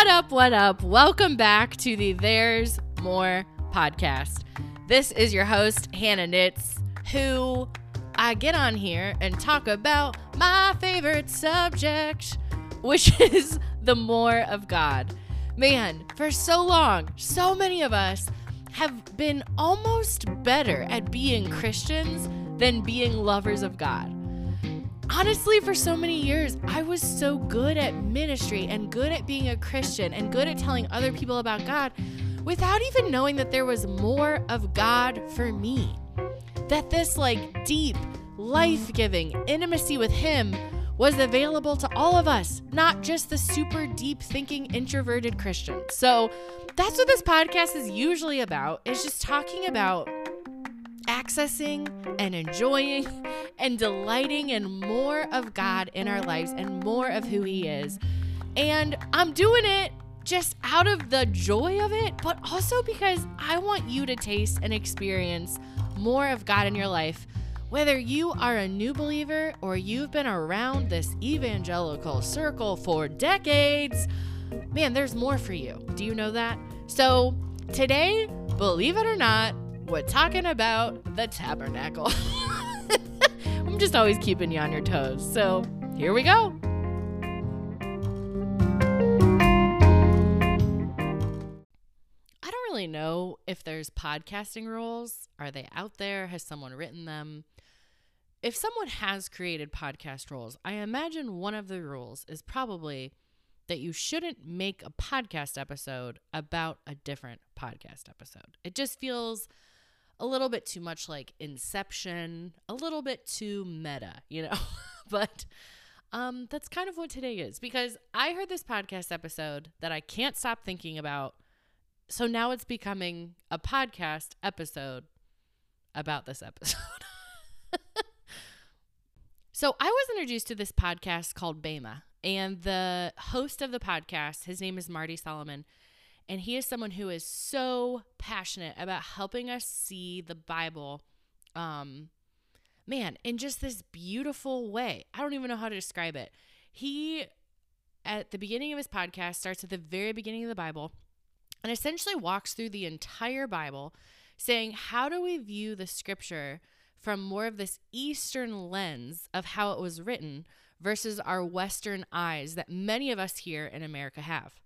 What up, what up? Welcome back to the There's More podcast. This is your host, Hannah Nitz, who I get on here and talk about my favorite subject, which is the more of God. Man, for so long, so many of us have been almost better at being Christians than being lovers of God honestly, for so many years, I was so good at ministry and good at being a Christian and good at telling other people about God without even knowing that there was more of God for me. That this like deep, life giving intimacy with Him was available to all of us, not just the super deep thinking introverted Christians. So that's what this podcast is usually about, is just talking about accessing and enjoying and delighting in more of God in our lives and more of who He is. And I'm doing it just out of the joy of it, but also because I want you to taste and experience more of God in your life. Whether you are a new believer or you've been around this evangelical circle for decades, man, there's more for you. Do you know that? So, today, believe it or not, we're talking about the tabernacle. I'm just always keeping you on your toes. So here we go. I don't really know if there's podcasting rules. Are they out there? Has someone written them? If someone has created podcast rules, I imagine one of the rules is probably that you shouldn't make a podcast episode about a different podcast episode. It just feels a little bit too much like Inception, a little bit too meta, you know? but um, that's kind of what today is because I heard this podcast episode that I can't stop thinking about. So now it's becoming a podcast episode about this episode. so I was introduced to this podcast called Bema, and the host of the podcast, his name is Marty Solomon and he is someone who is so passionate about helping us see the Bible, um, man, in just this beautiful way. I don't even know how to describe it. He, at the beginning of his podcast, starts at the very beginning of the Bible and essentially walks through the entire Bible, saying, How do we view the scripture from more of this Eastern lens of how it was written versus our Western eyes that many of us here in America have?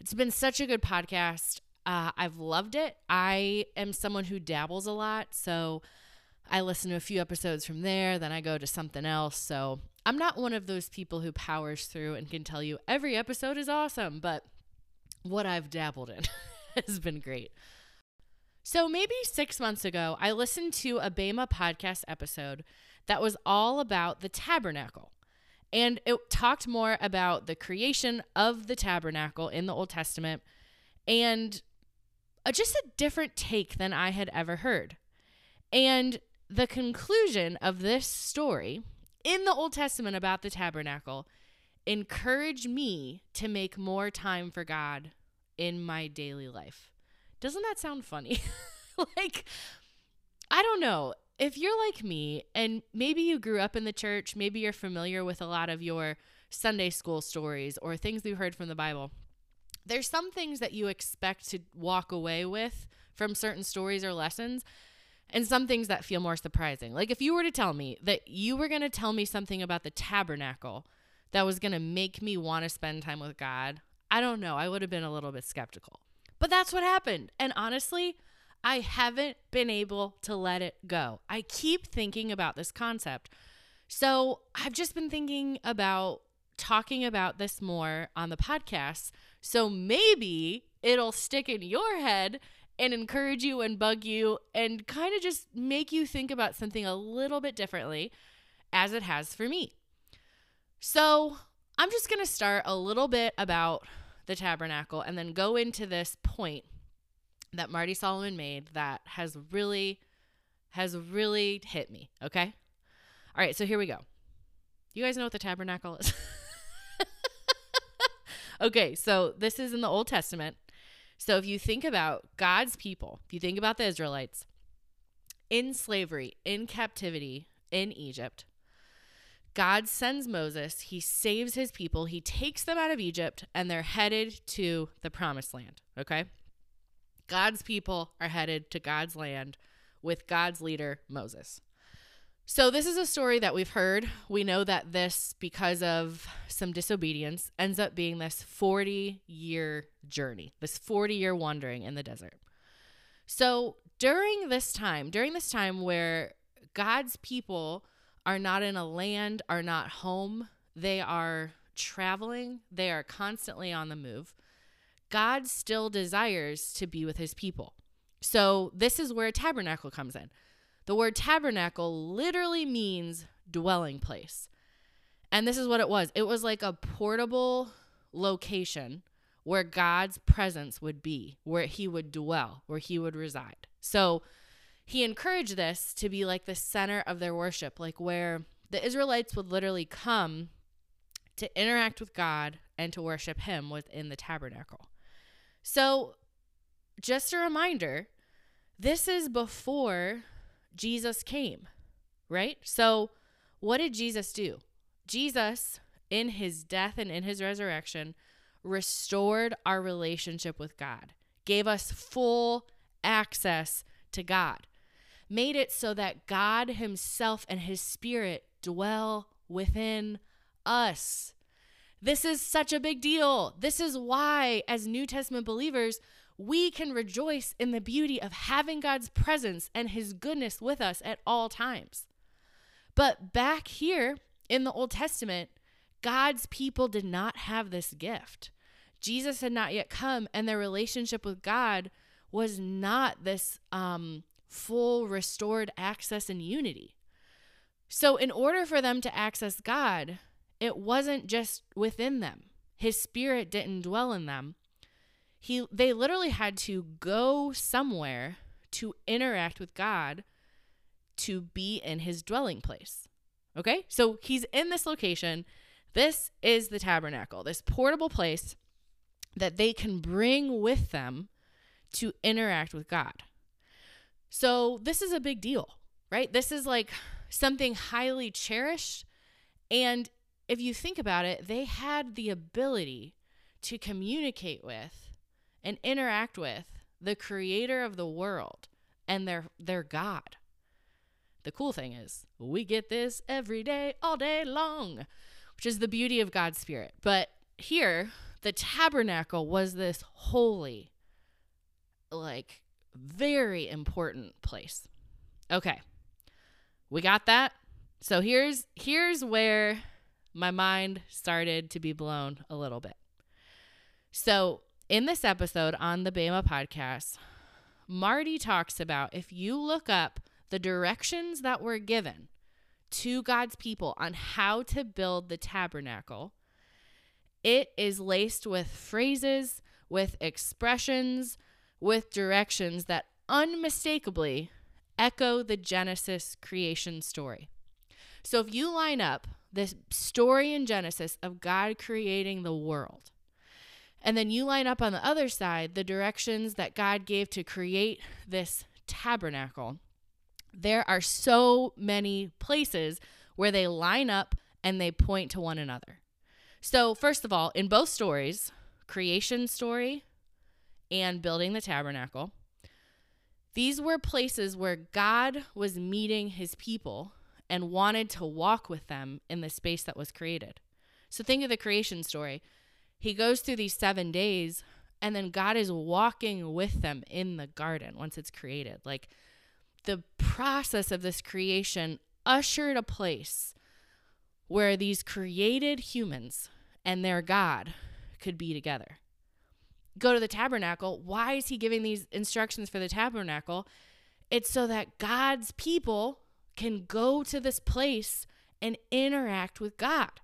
It's been such a good podcast. Uh, I've loved it. I am someone who dabbles a lot. So I listen to a few episodes from there, then I go to something else. So I'm not one of those people who powers through and can tell you every episode is awesome, but what I've dabbled in has been great. So maybe six months ago, I listened to a Bema podcast episode that was all about the tabernacle. And it talked more about the creation of the tabernacle in the Old Testament and a, just a different take than I had ever heard. And the conclusion of this story in the Old Testament about the tabernacle encouraged me to make more time for God in my daily life. Doesn't that sound funny? like, I don't know if you're like me and maybe you grew up in the church, maybe you're familiar with a lot of your Sunday school stories or things you heard from the Bible, there's some things that you expect to walk away with from certain stories or lessons and some things that feel more surprising. Like if you were to tell me that you were going to tell me something about the tabernacle that was going to make me want to spend time with God, I don't know. I would have been a little bit skeptical. But that's what happened. And honestly, I haven't been able to let it go. I keep thinking about this concept. So I've just been thinking about talking about this more on the podcast. So maybe it'll stick in your head and encourage you and bug you and kind of just make you think about something a little bit differently as it has for me. So I'm just going to start a little bit about the tabernacle and then go into this point that Marty Solomon made that has really has really hit me, okay? All right, so here we go. You guys know what the tabernacle is? okay, so this is in the Old Testament. So if you think about God's people, if you think about the Israelites in slavery, in captivity in Egypt, God sends Moses, he saves his people, he takes them out of Egypt, and they're headed to the promised land. Okay? God's people are headed to God's land with God's leader, Moses. So, this is a story that we've heard. We know that this, because of some disobedience, ends up being this 40 year journey, this 40 year wandering in the desert. So, during this time, during this time where God's people are not in a land, are not home, they are traveling, they are constantly on the move. God still desires to be with his people. So, this is where a tabernacle comes in. The word tabernacle literally means dwelling place. And this is what it was it was like a portable location where God's presence would be, where he would dwell, where he would reside. So, he encouraged this to be like the center of their worship, like where the Israelites would literally come to interact with God and to worship Him within the tabernacle. So, just a reminder this is before Jesus came, right? So, what did Jesus do? Jesus, in his death and in his resurrection, restored our relationship with God, gave us full access to God made it so that God Himself and His Spirit dwell within us. This is such a big deal. This is why, as New Testament believers, we can rejoice in the beauty of having God's presence and His goodness with us at all times. But back here in the Old Testament, God's people did not have this gift. Jesus had not yet come, and their relationship with God was not this um, full restored access and unity. So, in order for them to access God, it wasn't just within them. His spirit didn't dwell in them. He they literally had to go somewhere to interact with God to be in his dwelling place. Okay? So he's in this location. This is the tabernacle, this portable place that they can bring with them to interact with God. So this is a big deal, right? This is like something highly cherished. And if you think about it, they had the ability to communicate with and interact with the creator of the world and their their God. The cool thing is, we get this every day, all day long, which is the beauty of God's Spirit. But here, the tabernacle was this holy, like very important place. Okay. We got that. So here's here's where my mind started to be blown a little bit. So, in this episode on the Bema podcast, Marty talks about if you look up the directions that were given to God's people on how to build the tabernacle, it is laced with phrases, with expressions, with directions that unmistakably echo the Genesis creation story. So if you line up this story in Genesis of God creating the world, and then you line up on the other side the directions that God gave to create this tabernacle, there are so many places where they line up and they point to one another. So, first of all, in both stories, creation story and building the tabernacle. These were places where God was meeting his people and wanted to walk with them in the space that was created. So think of the creation story. He goes through these seven days, and then God is walking with them in the garden once it's created. Like the process of this creation ushered a place where these created humans and their God could be together go to the tabernacle. Why is he giving these instructions for the tabernacle? It's so that God's people can go to this place and interact with God.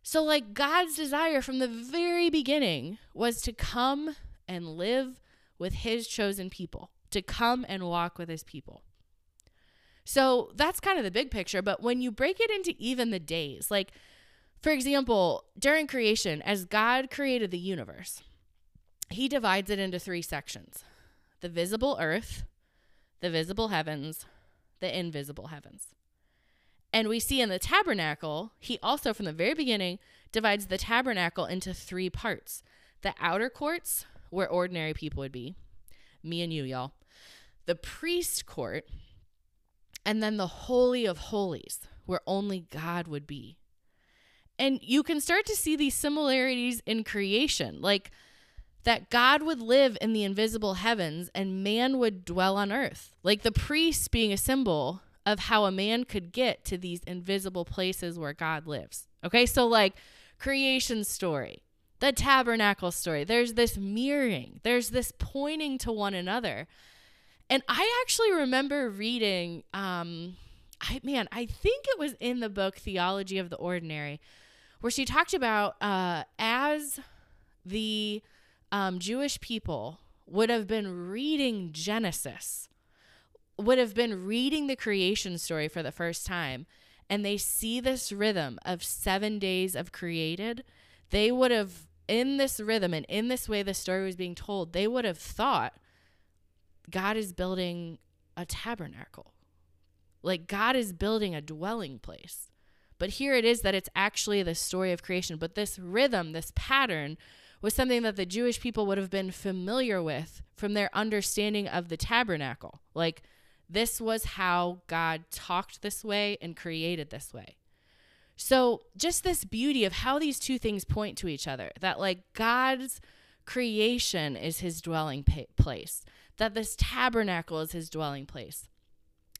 So, like, God's desire from the very beginning was to come and live with his chosen people, to come and walk with his people. So, that's kind of the big picture. But when you break it into even the days, like, for example, during creation, as God created the universe, he divides it into three sections the visible earth, the visible heavens, the invisible heavens. And we see in the tabernacle, he also, from the very beginning, divides the tabernacle into three parts the outer courts, where ordinary people would be, me and you, y'all, the priest court, and then the Holy of Holies, where only God would be. And you can start to see these similarities in creation, like that God would live in the invisible heavens and man would dwell on earth, like the priest being a symbol of how a man could get to these invisible places where God lives. Okay, so like creation story, the tabernacle story, there's this mirroring, there's this pointing to one another. And I actually remember reading, um, I man, I think it was in the book Theology of the Ordinary where she talked about uh, as the um, Jewish people would have been reading Genesis, would have been reading the creation story for the first time, and they see this rhythm of seven days of created, they would have, in this rhythm and in this way the story was being told, they would have thought God is building a tabernacle. Like God is building a dwelling place. But here it is that it's actually the story of creation. But this rhythm, this pattern, was something that the Jewish people would have been familiar with from their understanding of the tabernacle. Like, this was how God talked this way and created this way. So, just this beauty of how these two things point to each other that, like, God's creation is his dwelling place, that this tabernacle is his dwelling place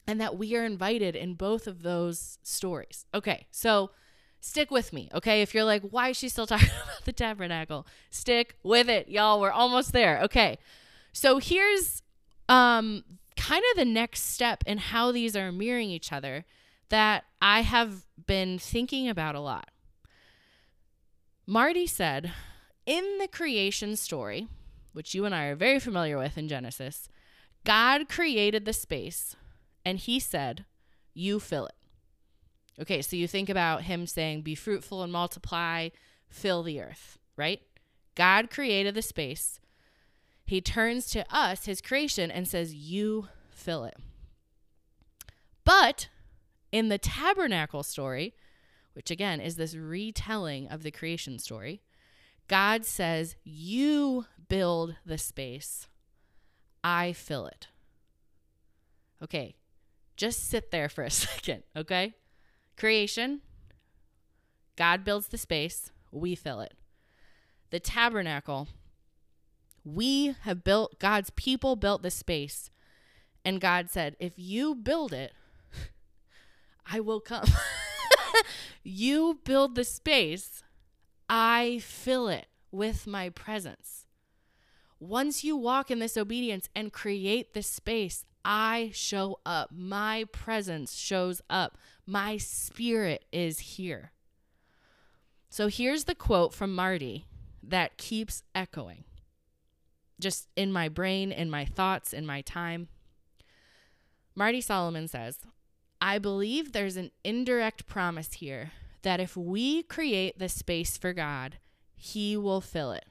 and that we are invited in both of those stories. Okay, so stick with me, okay? If you're like, why is she still talking about the tabernacle? Stick with it, y'all. We're almost there. Okay. So here's um kind of the next step in how these are mirroring each other that I have been thinking about a lot. Marty said, in the creation story, which you and I are very familiar with in Genesis, God created the space and he said, You fill it. Okay, so you think about him saying, Be fruitful and multiply, fill the earth, right? God created the space. He turns to us, his creation, and says, You fill it. But in the tabernacle story, which again is this retelling of the creation story, God says, You build the space, I fill it. Okay, just sit there for a second, okay? Creation, God builds the space, we fill it. The tabernacle, we have built, God's people built the space. And God said, if you build it, I will come. you build the space, I fill it with my presence. Once you walk in this obedience and create this space, I show up. My presence shows up. My spirit is here. So here's the quote from Marty that keeps echoing just in my brain, in my thoughts, in my time. Marty Solomon says, I believe there's an indirect promise here that if we create the space for God, He will fill it.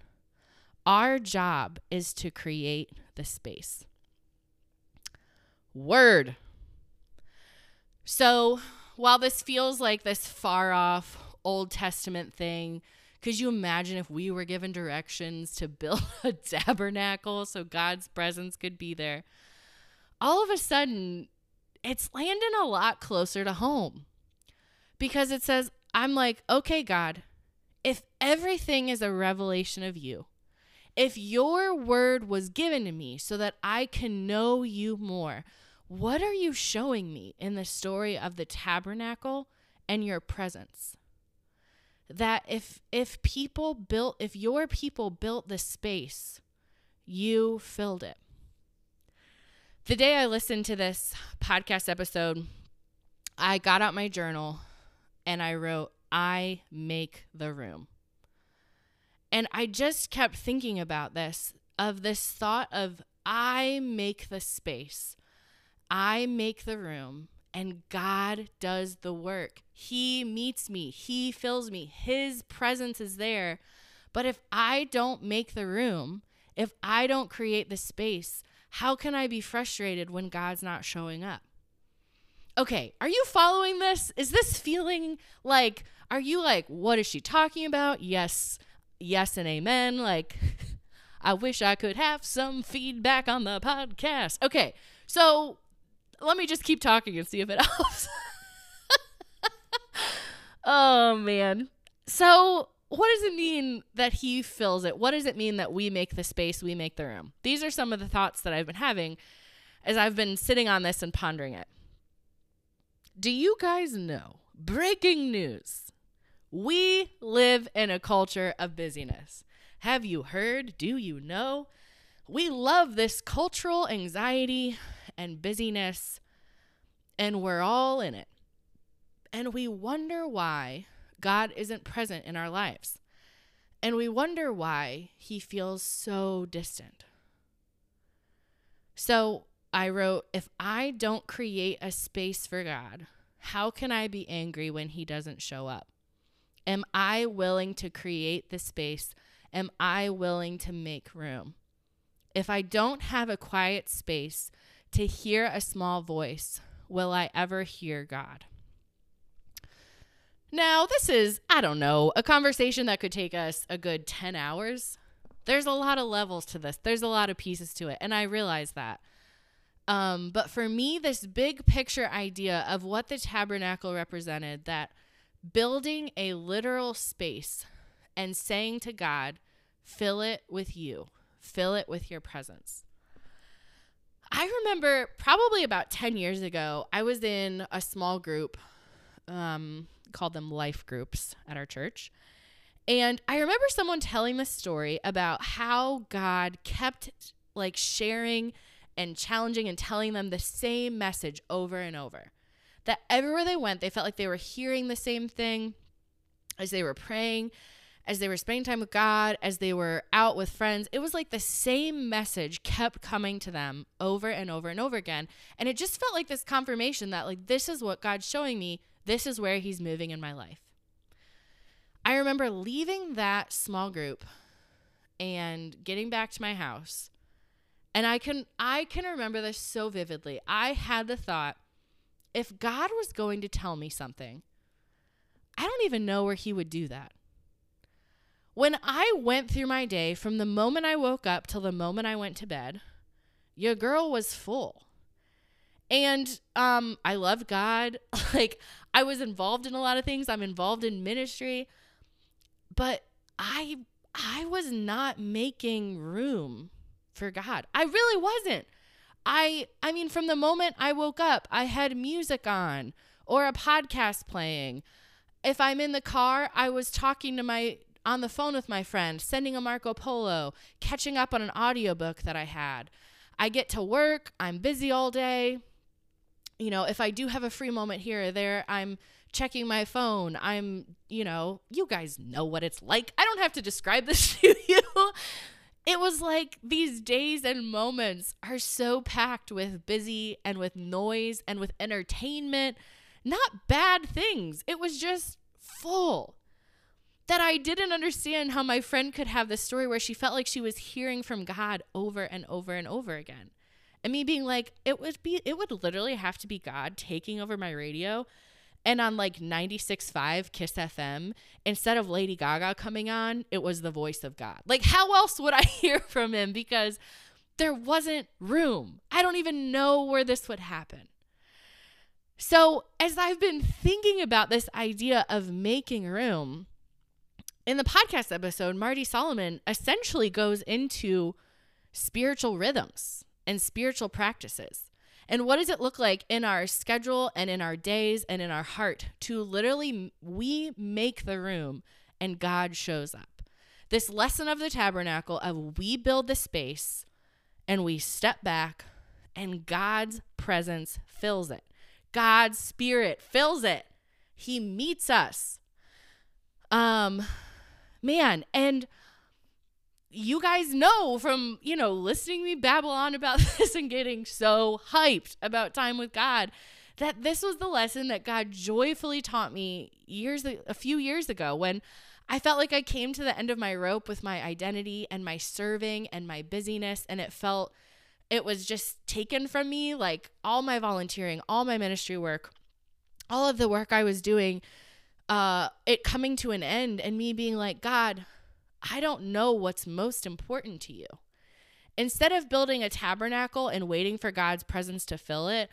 Our job is to create the space. Word. So, while this feels like this far off Old Testament thing, could you imagine if we were given directions to build a tabernacle so God's presence could be there? All of a sudden, it's landing a lot closer to home because it says, I'm like, okay, God, if everything is a revelation of you, if your word was given to me so that I can know you more, what are you showing me in the story of the tabernacle and your presence? That if if people built if your people built the space, you filled it. The day I listened to this podcast episode, I got out my journal and I wrote, I make the room. And I just kept thinking about this of this thought of I make the space. I make the room and God does the work. He meets me, He fills me, His presence is there. But if I don't make the room, if I don't create the space, how can I be frustrated when God's not showing up? Okay, are you following this? Is this feeling like, are you like, what is she talking about? Yes, yes, and amen. Like, I wish I could have some feedback on the podcast. Okay, so let me just keep talking and see if it helps. oh, man. So, what does it mean that he fills it? What does it mean that we make the space, we make the room? These are some of the thoughts that I've been having as I've been sitting on this and pondering it. Do you guys know? Breaking news. We live in a culture of busyness. Have you heard? Do you know? We love this cultural anxiety and busyness, and we're all in it. And we wonder why God isn't present in our lives. And we wonder why he feels so distant. So I wrote, if I don't create a space for God, how can I be angry when he doesn't show up? Am I willing to create the space? Am I willing to make room? If I don't have a quiet space to hear a small voice, will I ever hear God? Now, this is, I don't know, a conversation that could take us a good 10 hours. There's a lot of levels to this, there's a lot of pieces to it, and I realize that. Um, but for me, this big picture idea of what the tabernacle represented that building a literal space and saying to God, fill it with you, fill it with your presence. I remember probably about 10 years ago, I was in a small group, um, called them life groups at our church. And I remember someone telling the story about how God kept like sharing and challenging and telling them the same message over and over. That everywhere they went, they felt like they were hearing the same thing as they were praying, as they were spending time with God, as they were out with friends. It was like the same message kept coming to them over and over and over again. And it just felt like this confirmation that, like, this is what God's showing me. This is where He's moving in my life. I remember leaving that small group and getting back to my house and I can I can remember this so vividly. I had the thought if God was going to tell me something, I don't even know where he would do that. When I went through my day from the moment I woke up till the moment I went to bed, your girl was full. And um I loved God. like I was involved in a lot of things. I'm involved in ministry. But I I was not making room for God. I really wasn't. I I mean from the moment I woke up, I had music on or a podcast playing. If I'm in the car, I was talking to my on the phone with my friend, sending a Marco Polo, catching up on an audiobook that I had. I get to work, I'm busy all day. You know, if I do have a free moment here or there, I'm checking my phone. I'm, you know, you guys know what it's like. I don't have to describe this to you it was like these days and moments are so packed with busy and with noise and with entertainment, not bad things. It was just full. That I didn't understand how my friend could have this story where she felt like she was hearing from God over and over and over again. And me being like, it would be, it would literally have to be God taking over my radio and on like 96.5 Kiss FM, instead of Lady Gaga coming on, it was the voice of God. Like, how else would I hear from him? Because there wasn't room. I don't even know where this would happen. So, as I've been thinking about this idea of making room, in the podcast episode, Marty Solomon essentially goes into spiritual rhythms and spiritual practices. And what does it look like in our schedule and in our days and in our heart to literally we make the room and God shows up? This lesson of the tabernacle of we build the space and we step back and God's presence fills it. God's spirit fills it. He meets us. Um man, and you guys know from, you know, listening me babble on about this and getting so hyped about time with God that this was the lesson that God joyfully taught me years a few years ago when I felt like I came to the end of my rope with my identity and my serving and my busyness. And it felt it was just taken from me like all my volunteering, all my ministry work, all of the work I was doing, uh, it coming to an end and me being like, God, I don't know what's most important to you. Instead of building a tabernacle and waiting for God's presence to fill it,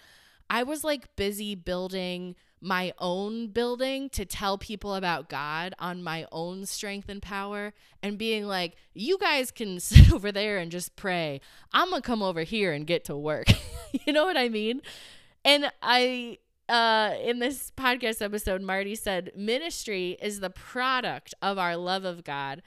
I was like busy building my own building to tell people about God on my own strength and power and being like, you guys can sit over there and just pray. I'm going to come over here and get to work. you know what I mean? And I uh in this podcast episode Marty said ministry is the product of our love of God.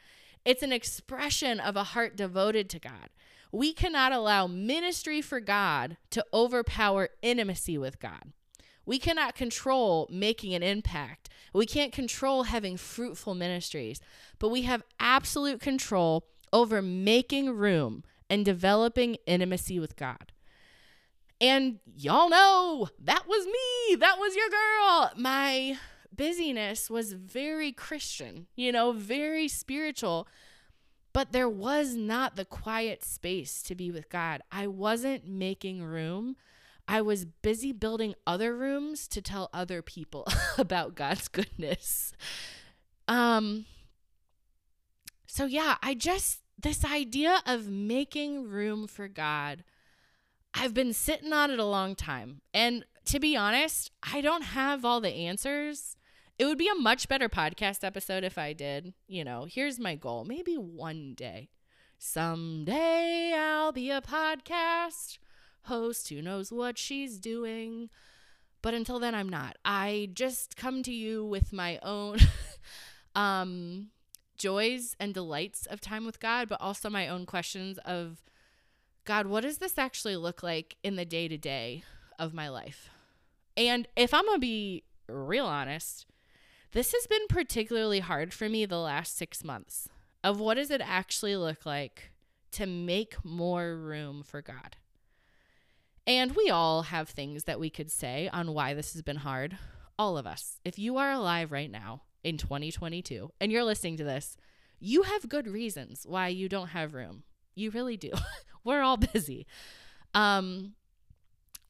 It's an expression of a heart devoted to God. We cannot allow ministry for God to overpower intimacy with God. We cannot control making an impact. We can't control having fruitful ministries, but we have absolute control over making room and developing intimacy with God. And y'all know that was me. That was your girl. My busyness was very Christian, you know, very spiritual. But there was not the quiet space to be with God. I wasn't making room I was busy building other rooms to tell other people about God's goodness. Um so yeah, I just this idea of making room for God. I've been sitting on it a long time. And to be honest, I don't have all the answers. It would be a much better podcast episode if I did. You know, here's my goal. Maybe one day. Someday I'll be a podcast host who knows what she's doing. But until then, I'm not. I just come to you with my own um, joys and delights of time with God, but also my own questions of God, what does this actually look like in the day to day of my life? And if I'm going to be real honest, this has been particularly hard for me the last six months of what does it actually look like to make more room for God. And we all have things that we could say on why this has been hard. All of us. If you are alive right now in 2022 and you're listening to this, you have good reasons why you don't have room. You really do. We're all busy. Um,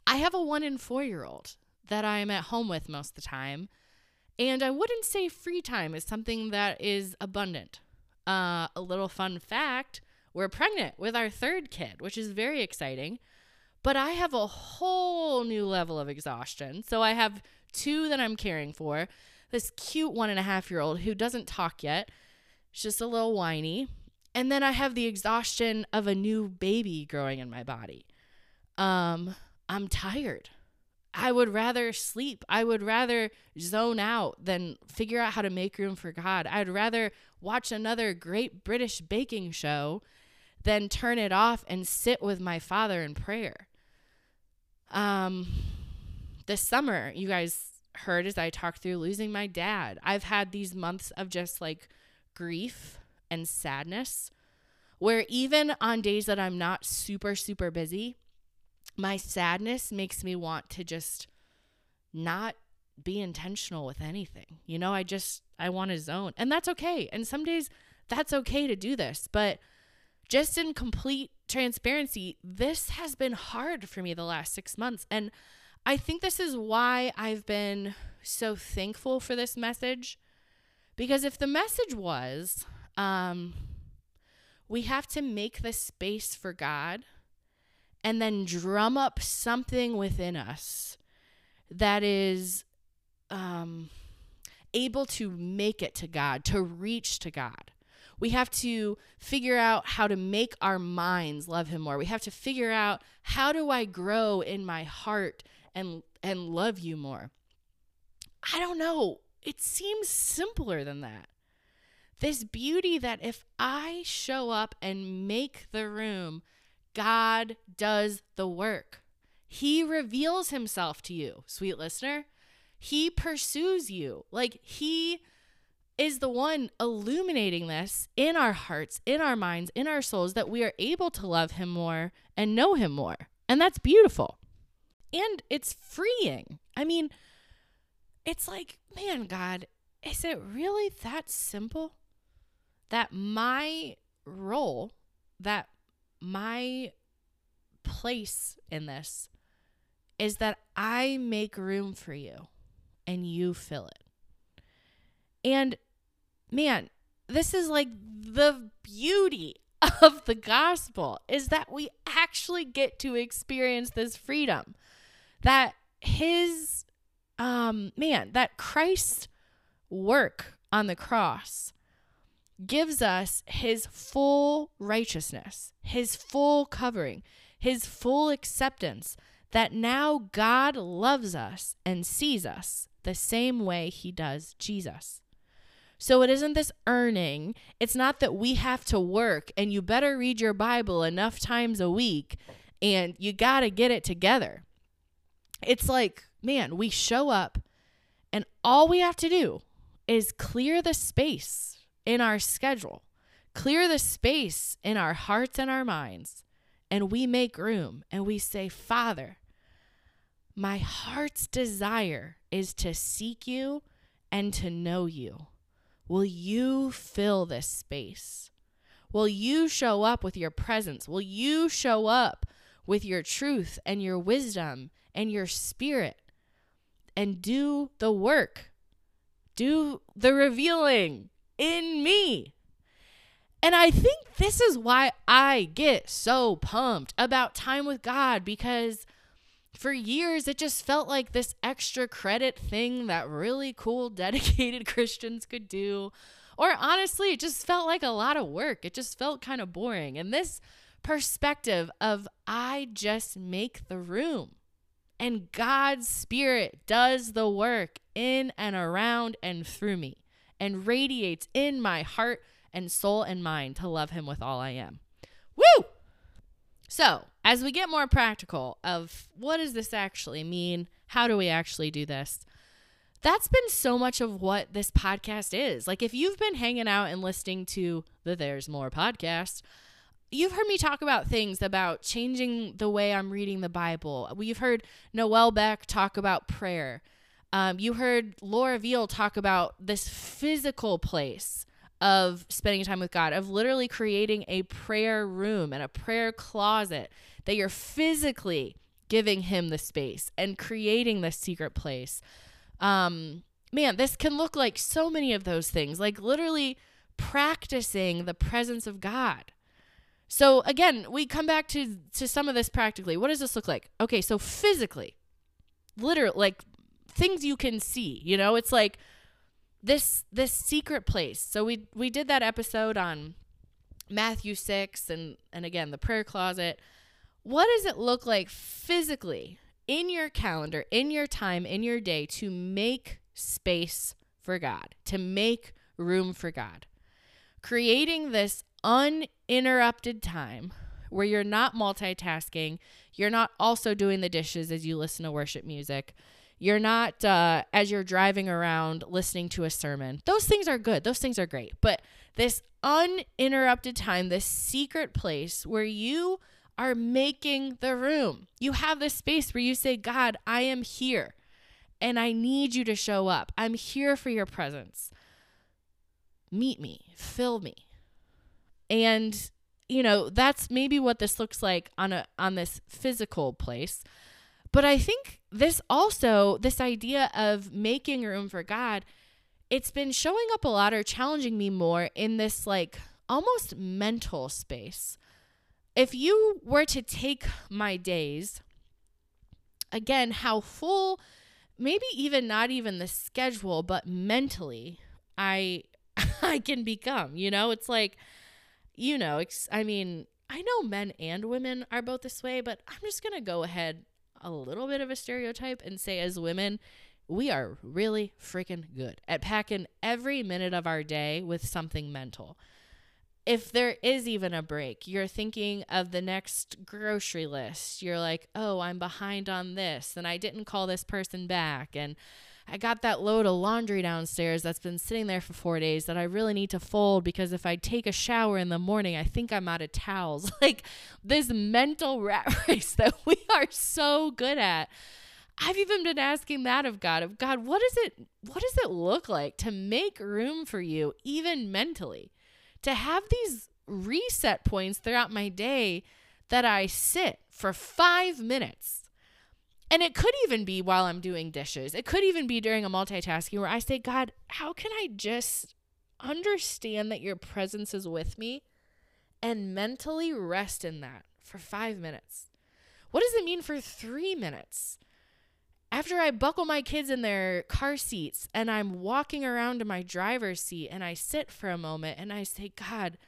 I have a one in four year old that I'm at home with most of the time. And I wouldn't say free time is something that is abundant. Uh, a little fun fact we're pregnant with our third kid, which is very exciting. But I have a whole new level of exhaustion. So I have two that I'm caring for. This cute one and a half year old who doesn't talk yet. She's just a little whiny. And then I have the exhaustion of a new baby growing in my body. Um, I'm tired. I would rather sleep. I would rather zone out than figure out how to make room for God. I'd rather watch another great British baking show than turn it off and sit with my father in prayer. Um, this summer, you guys heard as I talked through losing my dad. I've had these months of just like grief and sadness where even on days that I'm not super, super busy, my sadness makes me want to just not be intentional with anything. You know, I just, I want to zone. And that's okay. And some days that's okay to do this. But just in complete transparency, this has been hard for me the last six months. And I think this is why I've been so thankful for this message. Because if the message was, um, we have to make the space for God and then drum up something within us that is um, able to make it to God, to reach to God. We have to figure out how to make our minds love him more. We have to figure out how do I grow in my heart and and love you more. I don't know. It seems simpler than that. This beauty that if I show up and make the room, God does the work. He reveals himself to you, sweet listener. He pursues you. Like he is the one illuminating this in our hearts, in our minds, in our souls, that we are able to love Him more and know Him more. And that's beautiful. And it's freeing. I mean, it's like, man, God, is it really that simple? That my role, that my place in this is that I make room for you and you fill it. And man, this is like the beauty of the gospel is that we actually get to experience this freedom. That his um man, that Christ's work on the cross gives us his full righteousness, his full covering, his full acceptance that now God loves us and sees us the same way he does Jesus. So it isn't this earning. It's not that we have to work and you better read your Bible enough times a week and you got to get it together. It's like, man, we show up and all we have to do is clear the space in our schedule, clear the space in our hearts and our minds, and we make room and we say, Father, my heart's desire is to seek you and to know you. Will you fill this space? Will you show up with your presence? Will you show up with your truth and your wisdom and your spirit and do the work? Do the revealing in me. And I think this is why I get so pumped about time with God because for years it just felt like this extra credit thing that really cool, dedicated Christians could do. Or honestly, it just felt like a lot of work. It just felt kind of boring. And this perspective of I just make the room and God's Spirit does the work in and around and through me and radiates in my heart and soul and mind to love Him with all I am. Woo! So, as we get more practical of what does this actually mean? How do we actually do this? That's been so much of what this podcast is. Like, if you've been hanging out and listening to the There's More podcast, you've heard me talk about things about changing the way I'm reading the Bible. We've heard Noel Beck talk about prayer. Um, you heard Laura Veal talk about this physical place of spending time with God, of literally creating a prayer room and a prayer closet that you're physically giving Him the space and creating this secret place. Um, man, this can look like so many of those things, like literally practicing the presence of God. So again, we come back to to some of this practically. What does this look like? Okay, so physically, literally, like things you can see. You know, it's like this this secret place. So we we did that episode on Matthew 6 and and again the prayer closet. What does it look like physically in your calendar, in your time, in your day to make space for God, to make room for God? Creating this uninterrupted time where you're not multitasking, you're not also doing the dishes as you listen to worship music you're not, uh, as you're driving around, listening to a sermon. Those things are good. Those things are great. But this uninterrupted time, this secret place where you are making the room, you have this space where you say, God, I am here and I need you to show up. I'm here for your presence. Meet me, fill me. And you know, that's maybe what this looks like on a on this physical place. But I think this also, this idea of making room for God, it's been showing up a lot or challenging me more in this like almost mental space. If you were to take my days, again, how full, maybe even not even the schedule, but mentally, I I can become, you know? It's like you know, I mean, I know men and women are both this way, but I'm just going to go ahead a little bit of a stereotype and say as women, we are really freaking good at packing every minute of our day with something mental. If there is even a break, you're thinking of the next grocery list. You're like, oh, I'm behind on this, and I didn't call this person back. And I got that load of laundry downstairs that's been sitting there for four days that I really need to fold because if I take a shower in the morning, I think I'm out of towels. Like this mental rat race that we are so good at. I've even been asking that of God, of God, what is it what does it look like to make room for you, even mentally? To have these reset points throughout my day that I sit for five minutes. And it could even be while I'm doing dishes. It could even be during a multitasking where I say, God, how can I just understand that your presence is with me and mentally rest in that for five minutes? What does it mean for three minutes? After I buckle my kids in their car seats and I'm walking around to my driver's seat and I sit for a moment and I say, God,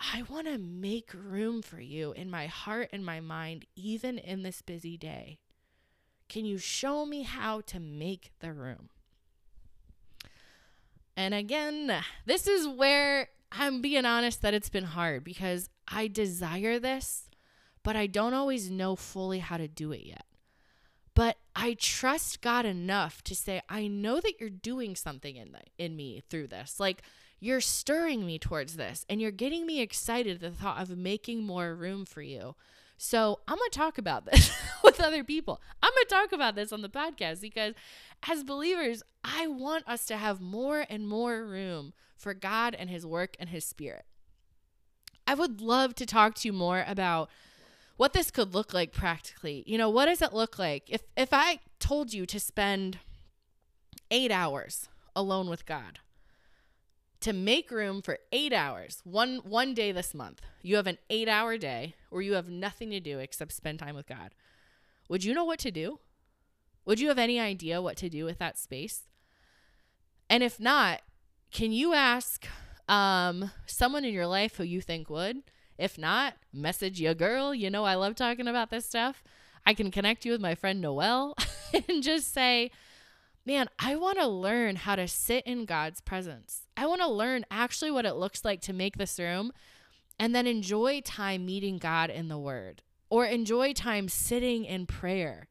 I want to make room for you in my heart and my mind, even in this busy day. Can you show me how to make the room? And again, this is where I'm being honest that it's been hard because I desire this, but I don't always know fully how to do it yet. But I trust God enough to say, I know that you're doing something in the, in me through this. Like you're stirring me towards this and you're getting me excited at the thought of making more room for you. So I'm going to talk about this with other people. I'm going to talk about this on the podcast because as believers, I want us to have more and more room for God and His work and His Spirit. I would love to talk to you more about what this could look like practically. You know, what does it look like if if I told you to spend 8 hours alone with God? To make room for eight hours, one one day this month, you have an eight hour day where you have nothing to do except spend time with God. Would you know what to do? Would you have any idea what to do with that space? And if not, can you ask um, someone in your life who you think would? If not, message your girl. You know, I love talking about this stuff. I can connect you with my friend Noelle and just say, man, I want to learn how to sit in God's presence. I want to learn actually what it looks like to make this room and then enjoy time meeting God in the Word or enjoy time sitting in prayer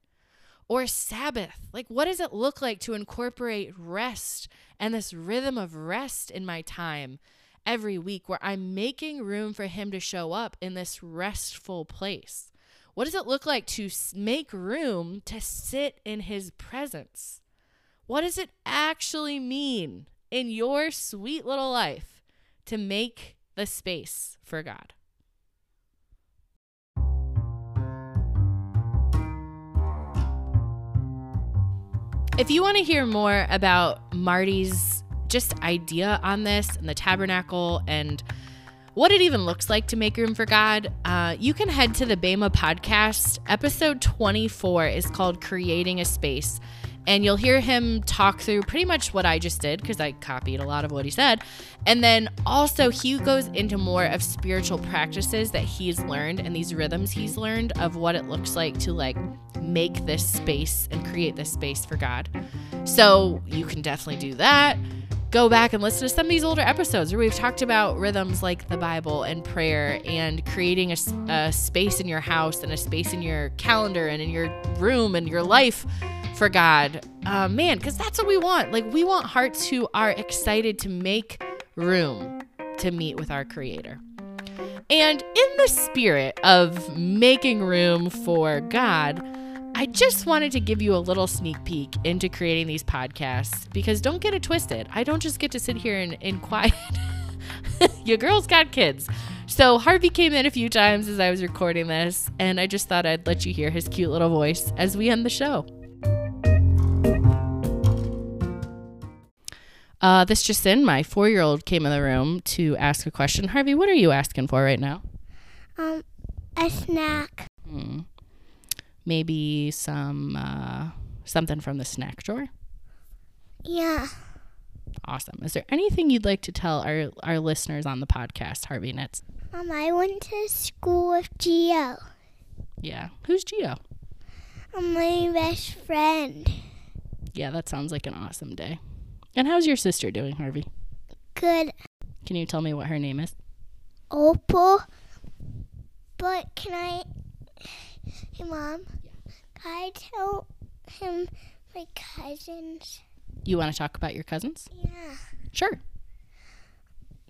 or Sabbath. Like, what does it look like to incorporate rest and this rhythm of rest in my time every week where I'm making room for Him to show up in this restful place? What does it look like to make room to sit in His presence? What does it actually mean in your sweet little life to make the space for God? If you want to hear more about Marty's just idea on this and the tabernacle and what it even looks like to make room for God, uh, you can head to the Bema podcast. Episode 24 is called Creating a Space and you'll hear him talk through pretty much what I just did because I copied a lot of what he said. And then also, he goes into more of spiritual practices that he's learned and these rhythms he's learned of what it looks like to like make this space and create this space for God. So you can definitely do that. Go back and listen to some of these older episodes where we've talked about rhythms like the Bible and prayer and creating a, a space in your house and a space in your calendar and in your room and your life for God. Uh, man, because that's what we want. Like, we want hearts who are excited to make room to meet with our Creator. And in the spirit of making room for God, I just wanted to give you a little sneak peek into creating these podcasts because don't get it twisted. I don't just get to sit here and, and quiet. Your girl's got kids. So Harvey came in a few times as I was recording this, and I just thought I'd let you hear his cute little voice as we end the show. Uh, this just in, my four year old came in the room to ask a question. Harvey, what are you asking for right now? Um, a snack. Hmm. Maybe some uh, something from the snack drawer. Yeah. Awesome. Is there anything you'd like to tell our our listeners on the podcast, Harvey Nitz? Um, I went to school with Geo. Yeah. Who's Geo? I'm my best friend. Yeah, that sounds like an awesome day. And how's your sister doing, Harvey? Good. Can you tell me what her name is? Opal. But can I, hey mom, I tell him my cousins? You want to talk about your cousins? Yeah. Sure.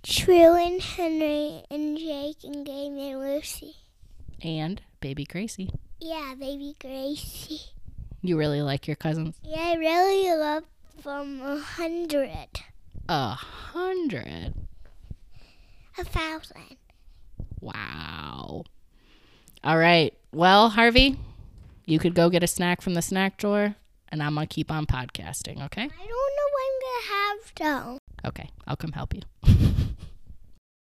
True and Henry and Jake and Game and Lucy. And baby Gracie. Yeah, baby Gracie. You really like your cousins? Yeah, I really love from a hundred. A hundred. A thousand. Wow. All right. Well, Harvey, you could go get a snack from the snack drawer, and I'm going to keep on podcasting, okay? I don't know what I'm gonna have though. Okay. I'll come help you.